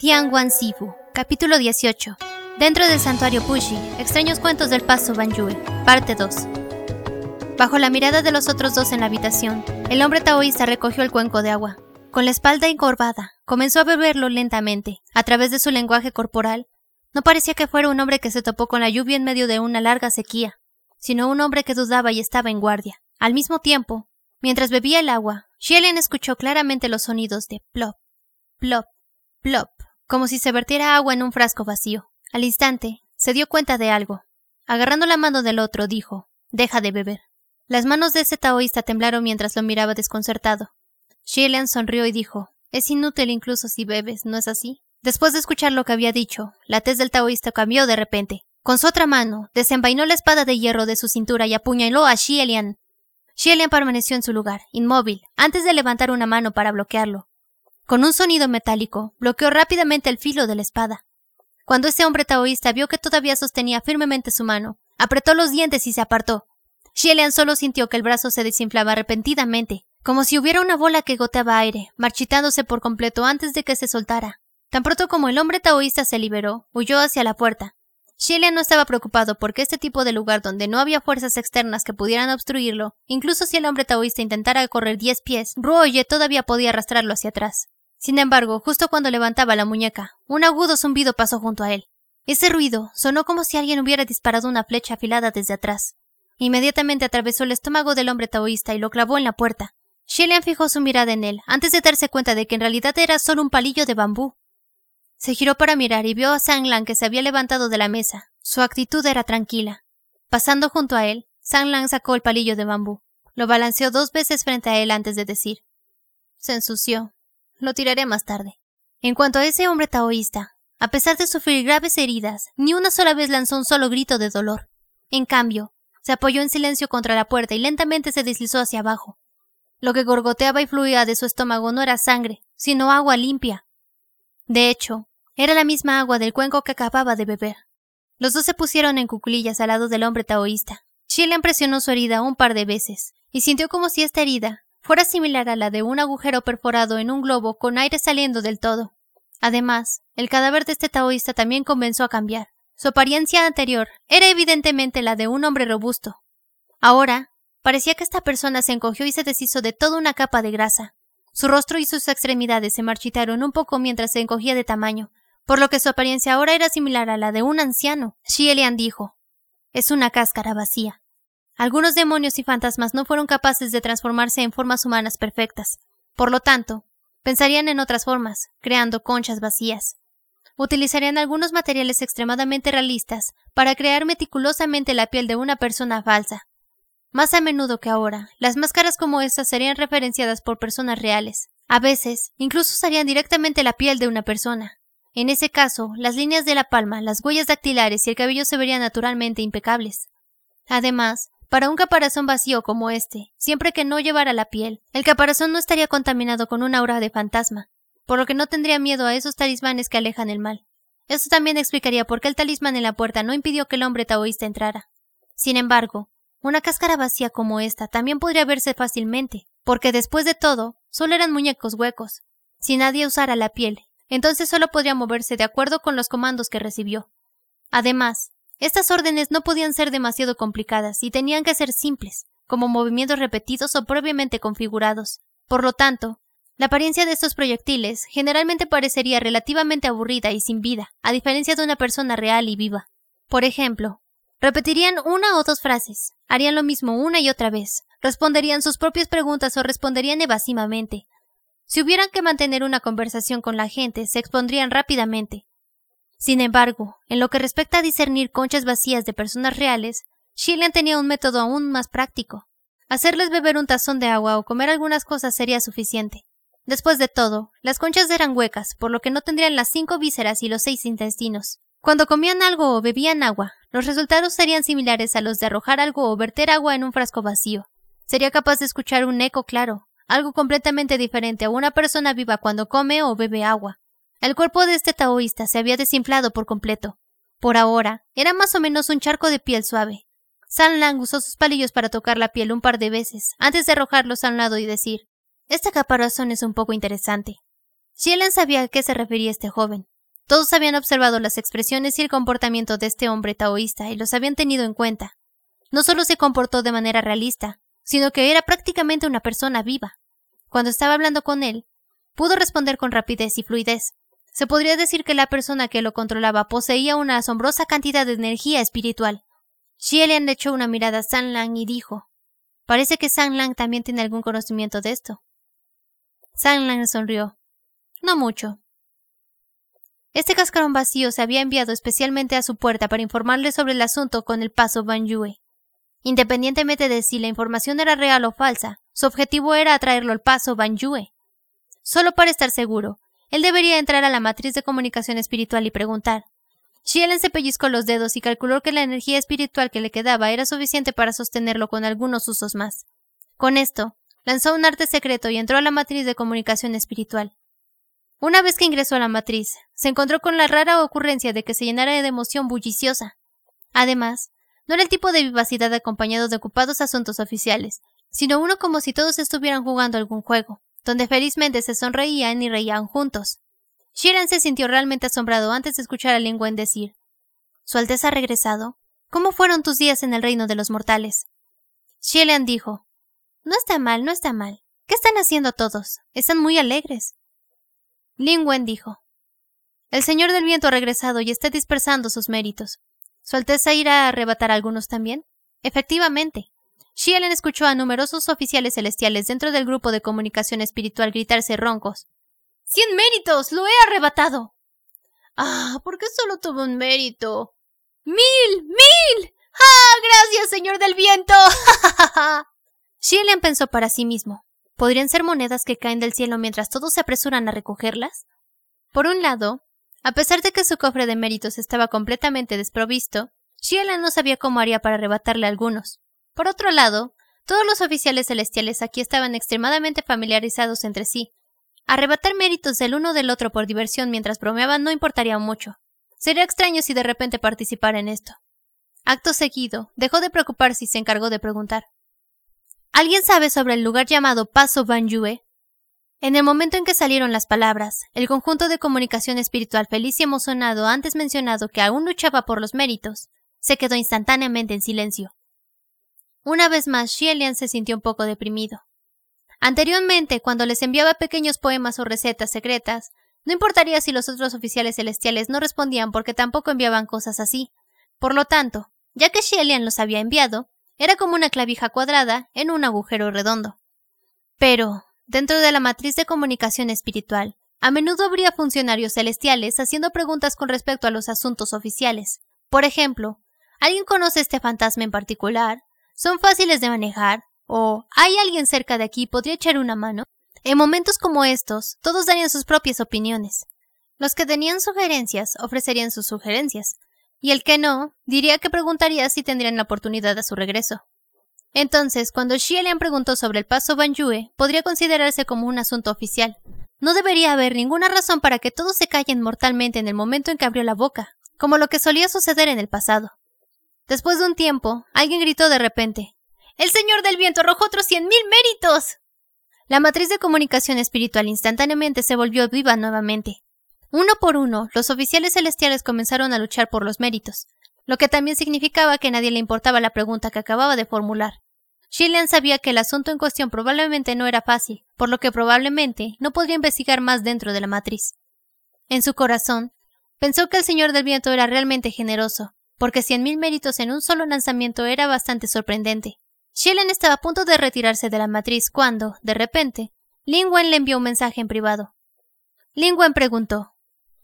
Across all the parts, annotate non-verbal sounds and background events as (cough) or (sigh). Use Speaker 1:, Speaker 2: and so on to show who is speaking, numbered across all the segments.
Speaker 1: Tianguan Sifu, capítulo 18. Dentro del santuario Pushi, extraños cuentos del paso Banjue, parte 2. Bajo la mirada de los otros dos en la habitación, el hombre taoísta recogió el cuenco de agua. Con la espalda encorvada, comenzó a beberlo lentamente, a través de su lenguaje corporal. No parecía que fuera un hombre que se topó con la lluvia en medio de una larga sequía, sino un hombre que dudaba y estaba en guardia. Al mismo tiempo, mientras bebía el agua, Xielen escuchó claramente los sonidos de plop, plop, plop, como si se vertiera agua en un frasco vacío. Al instante, se dio cuenta de algo. Agarrando la mano del otro, dijo, Deja de beber. Las manos de ese taoísta temblaron mientras lo miraba desconcertado. Shilian sonrió y dijo, Es inútil incluso si bebes, ¿no es así? Después de escuchar lo que había dicho, la tez del taoísta cambió de repente. Con su otra mano, desenvainó la espada de hierro de su cintura y apuñaló a Xielian. Xielian permaneció en su lugar, inmóvil, antes de levantar una mano para bloquearlo. Con un sonido metálico, bloqueó rápidamente el filo de la espada. Cuando ese hombre taoísta vio que todavía sostenía firmemente su mano, apretó los dientes y se apartó. Xielian solo sintió que el brazo se desinflaba repentinamente, como si hubiera una bola que goteaba aire, marchitándose por completo antes de que se soltara. Tan pronto como el hombre taoísta se liberó, huyó hacia la puerta. Xielian no estaba preocupado porque este tipo de lugar donde no había fuerzas externas que pudieran obstruirlo, incluso si el hombre taoísta intentara correr diez pies, Ruoye todavía podía arrastrarlo hacia atrás. Sin embargo, justo cuando levantaba la muñeca, un agudo zumbido pasó junto a él. Ese ruido sonó como si alguien hubiera disparado una flecha afilada desde atrás. Inmediatamente atravesó el estómago del hombre taoísta y lo clavó en la puerta. Shelian fijó su mirada en él, antes de darse cuenta de que en realidad era solo un palillo de bambú. Se giró para mirar y vio a Sang Lang que se había levantado de la mesa. Su actitud era tranquila. Pasando junto a él, Sang Lang sacó el palillo de bambú. Lo balanceó dos veces frente a él antes de decir. Se ensució. Lo tiraré más tarde. En cuanto a ese hombre taoísta, a pesar de sufrir graves heridas, ni una sola vez lanzó un solo grito de dolor. En cambio, se apoyó en silencio contra la puerta y lentamente se deslizó hacia abajo. Lo que gorgoteaba y fluía de su estómago no era sangre, sino agua limpia. De hecho, era la misma agua del cuenco que acababa de beber. Los dos se pusieron en cuclillas al lado del hombre taoísta. Chilean presionó su herida un par de veces, y sintió como si esta herida fuera similar a la de un agujero perforado en un globo con aire saliendo del todo. Además, el cadáver de este taoísta también comenzó a cambiar. Su apariencia anterior era evidentemente la de un hombre robusto. Ahora, parecía que esta persona se encogió y se deshizo de toda una capa de grasa. Su rostro y sus extremidades se marchitaron un poco mientras se encogía de tamaño, por lo que su apariencia ahora era similar a la de un anciano. Xielian dijo: Es una cáscara vacía. Algunos demonios y fantasmas no fueron capaces de transformarse en formas humanas perfectas. Por lo tanto, pensarían en otras formas, creando conchas vacías. Utilizarían algunos materiales extremadamente realistas para crear meticulosamente la piel de una persona falsa. Más a menudo que ahora, las máscaras como estas serían referenciadas por personas reales. A veces, incluso usarían directamente la piel de una persona. En ese caso, las líneas de la palma, las huellas dactilares y el cabello se verían naturalmente impecables. Además, para un caparazón vacío como este, siempre que no llevara la piel, el caparazón no estaría contaminado con una aura de fantasma, por lo que no tendría miedo a esos talismanes que alejan el mal. Esto también explicaría por qué el talismán en la puerta no impidió que el hombre taoísta entrara. Sin embargo, una cáscara vacía como esta también podría verse fácilmente, porque después de todo, solo eran muñecos huecos. Si nadie usara la piel, entonces solo podría moverse de acuerdo con los comandos que recibió. Además, estas órdenes no podían ser demasiado complicadas y tenían que ser simples, como movimientos repetidos o previamente configurados. Por lo tanto, la apariencia de estos proyectiles generalmente parecería relativamente aburrida y sin vida, a diferencia de una persona real y viva. Por ejemplo, repetirían una o dos frases, harían lo mismo una y otra vez, responderían sus propias preguntas o responderían evasivamente. Si hubieran que mantener una conversación con la gente, se expondrían rápidamente, sin embargo, en lo que respecta a discernir conchas vacías de personas reales, Shillian tenía un método aún más práctico. Hacerles beber un tazón de agua o comer algunas cosas sería suficiente. Después de todo, las conchas eran huecas, por lo que no tendrían las cinco vísceras y los seis intestinos. Cuando comían algo o bebían agua, los resultados serían similares a los de arrojar algo o verter agua en un frasco vacío. Sería capaz de escuchar un eco claro, algo completamente diferente a una persona viva cuando come o bebe agua. El cuerpo de este taoísta se había desinflado por completo. Por ahora, era más o menos un charco de piel suave. San Lang usó sus palillos para tocar la piel un par de veces, antes de arrojarlos a un lado y decir, Esta caparazón es un poco interesante. Xielen sabía a qué se refería este joven. Todos habían observado las expresiones y el comportamiento de este hombre taoísta y los habían tenido en cuenta. No solo se comportó de manera realista, sino que era prácticamente una persona viva. Cuando estaba hablando con él, pudo responder con rapidez y fluidez. Se podría decir que la persona que lo controlaba poseía una asombrosa cantidad de energía espiritual. Xielian le echó una mirada a San Lang y dijo: Parece que San Lang también tiene algún conocimiento de esto. San Lang sonrió. No mucho. Este cascarón vacío se había enviado especialmente a su puerta para informarle sobre el asunto con el paso Ban Yue. Independientemente de si la información era real o falsa, su objetivo era atraerlo al paso Ban Yue. Solo para estar seguro, él debería entrar a la matriz de comunicación espiritual y preguntar. Shielen se pellizcó los dedos y calculó que la energía espiritual que le quedaba era suficiente para sostenerlo con algunos usos más. Con esto, lanzó un arte secreto y entró a la matriz de comunicación espiritual. Una vez que ingresó a la matriz, se encontró con la rara ocurrencia de que se llenara de emoción bulliciosa. Además, no era el tipo de vivacidad acompañado de ocupados asuntos oficiales, sino uno como si todos estuvieran jugando algún juego, donde felizmente se sonreían y reían juntos. Shiran se sintió realmente asombrado antes de escuchar a Lingwen decir Su Alteza ha regresado. ¿Cómo fueron tus días en el reino de los mortales? Shiran dijo No está mal, no está mal. ¿Qué están haciendo todos? Están muy alegres. Lin Wen dijo: El Señor del Viento ha regresado y está dispersando sus méritos. ¿Su Alteza irá a arrebatar a algunos también? Efectivamente. Xielen escuchó a numerosos oficiales celestiales dentro del grupo de comunicación espiritual gritarse roncos. ¡Cien méritos! ¡Lo he arrebatado! Ah, ¿por qué solo tuvo un mérito? ¡Mil! ¡Mil! ¡Ah! ¡Gracias, señor del viento! (laughs) Xielen pensó para sí mismo. ¿Podrían ser monedas que caen del cielo mientras todos se apresuran a recogerlas? Por un lado, a pesar de que su cofre de méritos estaba completamente desprovisto, Sheila no sabía cómo haría para arrebatarle algunos. Por otro lado, todos los oficiales celestiales aquí estaban extremadamente familiarizados entre sí. Arrebatar méritos del uno del otro por diversión mientras bromeaban no importaría mucho. Sería extraño si de repente participara en esto. Acto seguido, dejó de preocuparse y se encargó de preguntar. ¿Alguien sabe sobre el lugar llamado Paso Yue? En el momento en que salieron las palabras, el conjunto de comunicación espiritual feliz y emocionado antes mencionado que aún luchaba por los méritos, se quedó instantáneamente en silencio. Una vez más, Xielian se sintió un poco deprimido. Anteriormente, cuando les enviaba pequeños poemas o recetas secretas, no importaría si los otros oficiales celestiales no respondían porque tampoco enviaban cosas así. Por lo tanto, ya que Xielian los había enviado, era como una clavija cuadrada en un agujero redondo. Pero, dentro de la matriz de comunicación espiritual, a menudo habría funcionarios celestiales haciendo preguntas con respecto a los asuntos oficiales. Por ejemplo, ¿alguien conoce este fantasma en particular? ¿Son fáciles de manejar? ¿O hay alguien cerca de aquí podría echar una mano? En momentos como estos, todos darían sus propias opiniones. Los que tenían sugerencias ofrecerían sus sugerencias, y el que no, diría que preguntaría si tendrían la oportunidad a su regreso. Entonces, cuando Xielian preguntó sobre el paso Yue, podría considerarse como un asunto oficial. No debería haber ninguna razón para que todos se callen mortalmente en el momento en que abrió la boca, como lo que solía suceder en el pasado. Después de un tiempo, alguien gritó de repente: ¡El Señor del Viento arrojó otros cien mil méritos! La matriz de comunicación espiritual instantáneamente se volvió viva nuevamente. Uno por uno, los oficiales celestiales comenzaron a luchar por los méritos, lo que también significaba que nadie le importaba la pregunta que acababa de formular. Shillian sabía que el asunto en cuestión probablemente no era fácil, por lo que probablemente no podría investigar más dentro de la matriz. En su corazón, pensó que el Señor del Viento era realmente generoso, porque cien mil méritos en un solo lanzamiento era bastante sorprendente. Shillian estaba a punto de retirarse de la matriz cuando, de repente, Lin Wen le envió un mensaje en privado. Lin Wen preguntó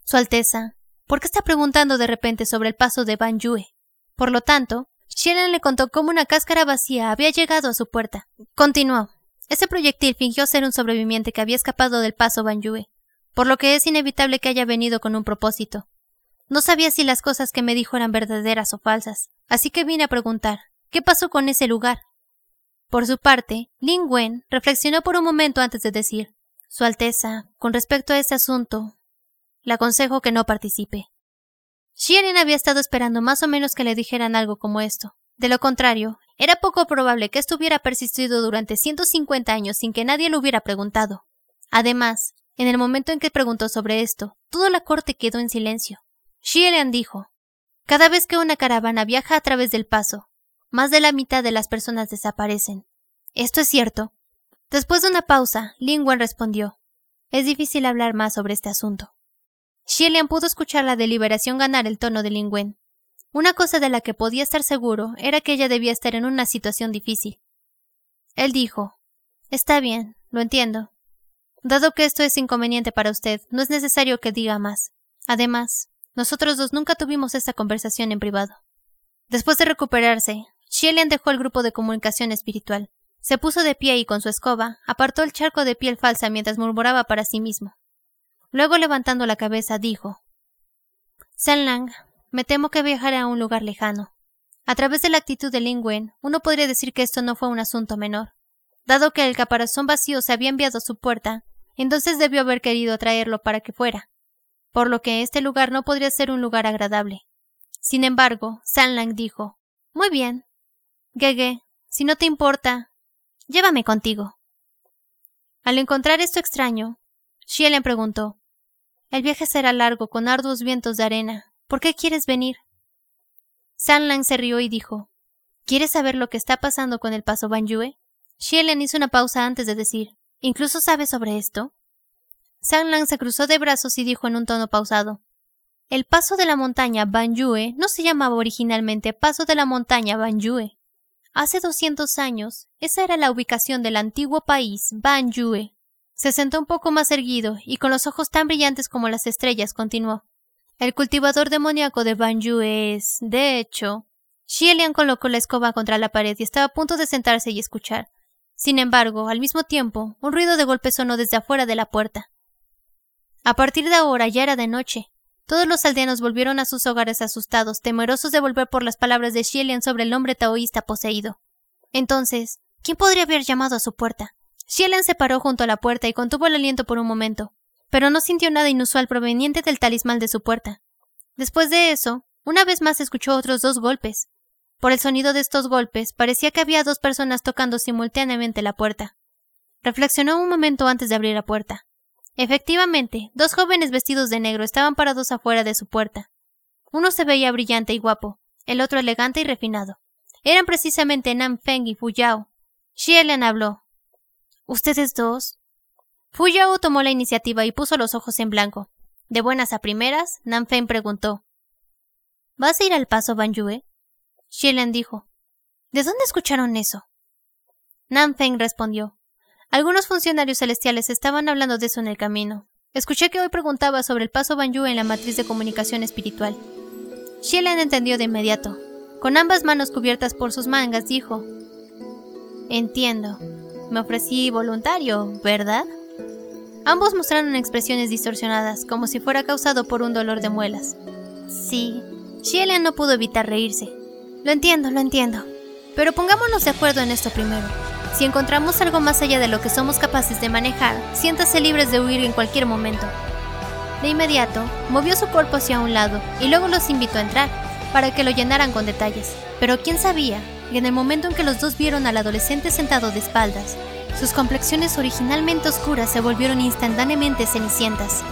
Speaker 1: su Alteza, ¿por qué está preguntando de repente sobre el paso de Ban Yue? Por lo tanto, Sheeran le contó cómo una cáscara vacía había llegado a su puerta. Continuó. Ese proyectil fingió ser un sobreviviente que había escapado del paso Ban Yue, por lo que es inevitable que haya venido con un propósito. No sabía si las cosas que me dijo eran verdaderas o falsas, así que vine a preguntar, ¿qué pasó con ese lugar? Por su parte, Lin Wen reflexionó por un momento antes de decir, Su Alteza, con respecto a ese asunto, le aconsejo que no participe. Shirin había estado esperando más o menos que le dijeran algo como esto. De lo contrario, era poco probable que esto hubiera persistido durante 150 años sin que nadie lo hubiera preguntado. Además, En el momento en que preguntó sobre esto, toda la corte quedó en silencio. Xielian dijo, Cada vez que una caravana viaja a través del paso, más de la mitad de las personas desaparecen. ¿Esto es cierto? Después de una pausa, Lin Wen respondió, Es difícil hablar más sobre este asunto. Xielian pudo escuchar la deliberación ganar el tono de Lin Wen. Una cosa de la que podía estar seguro era que ella debía estar en una situación difícil. Él dijo, Está bien, lo entiendo. Dado que esto es inconveniente para usted, no es necesario que diga más. Además, nosotros dos nunca tuvimos esta conversación en privado. Después de recuperarse, Xielian dejó el grupo de comunicación espiritual. Se puso de pie y con su escoba apartó el charco de piel falsa mientras murmuraba para sí mismo. Luego levantando la cabeza dijo San Lang, me temo que viajaré a un lugar lejano. A través de la actitud de Ling Wen, uno podría decir que esto no fue un asunto menor. Dado que el caparazón vacío se había enviado a su puerta, entonces debió haber querido traerlo para que fuera, por lo que este lugar no podría ser un lugar agradable. Sin embargo, San Lang dijo Muy bien. Gege, si no te importa, llévame contigo. Al encontrar esto extraño, Xielen preguntó El viaje será largo con arduos vientos de arena. ¿Por qué quieres venir? San Lang se rió y dijo ¿Quieres saber lo que está pasando con el paso Banyue? Xielen hizo una pausa antes de decir, ¿incluso sabes sobre esto? San Lang se cruzó de brazos y dijo en un tono pausado, el paso de la montaña Banyue no se llamaba originalmente Paso de la montaña Banyue. Hace 200 años, esa era la ubicación del antiguo país Banyue. Se sentó un poco más erguido y con los ojos tan brillantes como las estrellas continuó. El cultivador demoníaco de Banyue es, de hecho, Xielian colocó la escoba contra la pared y estaba a punto de sentarse y escuchar. Sin embargo, al mismo tiempo, un ruido de golpe sonó desde afuera de la puerta. A partir de ahora ya era de noche. Todos los aldeanos volvieron a sus hogares asustados, temerosos de volver por las palabras de Xielian sobre el hombre taoísta poseído. Entonces, ¿quién podría haber llamado a su puerta? Xielian se paró junto a la puerta y contuvo el aliento por un momento, pero no sintió nada inusual proveniente del talismán de su puerta. Después de eso, una vez más escuchó otros dos golpes, por el sonido de estos golpes, parecía que había dos personas tocando simultáneamente la puerta. Reflexionó un momento antes de abrir la puerta. Efectivamente, dos jóvenes vestidos de negro estaban parados afuera de su puerta. Uno se veía brillante y guapo, el otro elegante y refinado. Eran precisamente Nam Feng y Fu Yao. Xielian habló. ¿Ustedes dos? Fu Yao tomó la iniciativa y puso los ojos en blanco. De buenas a primeras, Nam Feng preguntó. ¿Vas a ir al paso Yue? Xielen dijo. ¿De dónde escucharon eso? Nan Feng respondió. Algunos funcionarios celestiales estaban hablando de eso en el camino. Escuché que hoy preguntaba sobre el paso Banyu en la matriz de comunicación espiritual. Xielen entendió de inmediato. Con ambas manos cubiertas por sus mangas, dijo: Entiendo. Me ofrecí voluntario, ¿verdad? Ambos mostraron expresiones distorsionadas, como si fuera causado por un dolor de muelas. Sí. Xielen no pudo evitar reírse. Lo entiendo, lo entiendo. Pero pongámonos de acuerdo en esto primero. Si encontramos algo más allá de lo que somos capaces de manejar, siéntase libres de huir en cualquier momento. De inmediato, movió su cuerpo hacia un lado y luego los invitó a entrar, para que lo llenaran con detalles. Pero quién sabía que en el momento en que los dos vieron al adolescente sentado de espaldas, sus complexiones originalmente oscuras se volvieron instantáneamente cenicientas.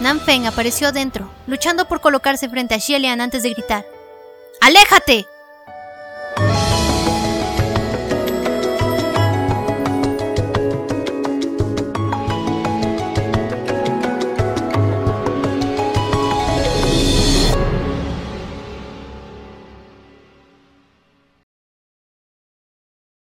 Speaker 1: Nan Feng apareció adentro, luchando por colocarse frente a Xielian antes de gritar. ¡Aléjate!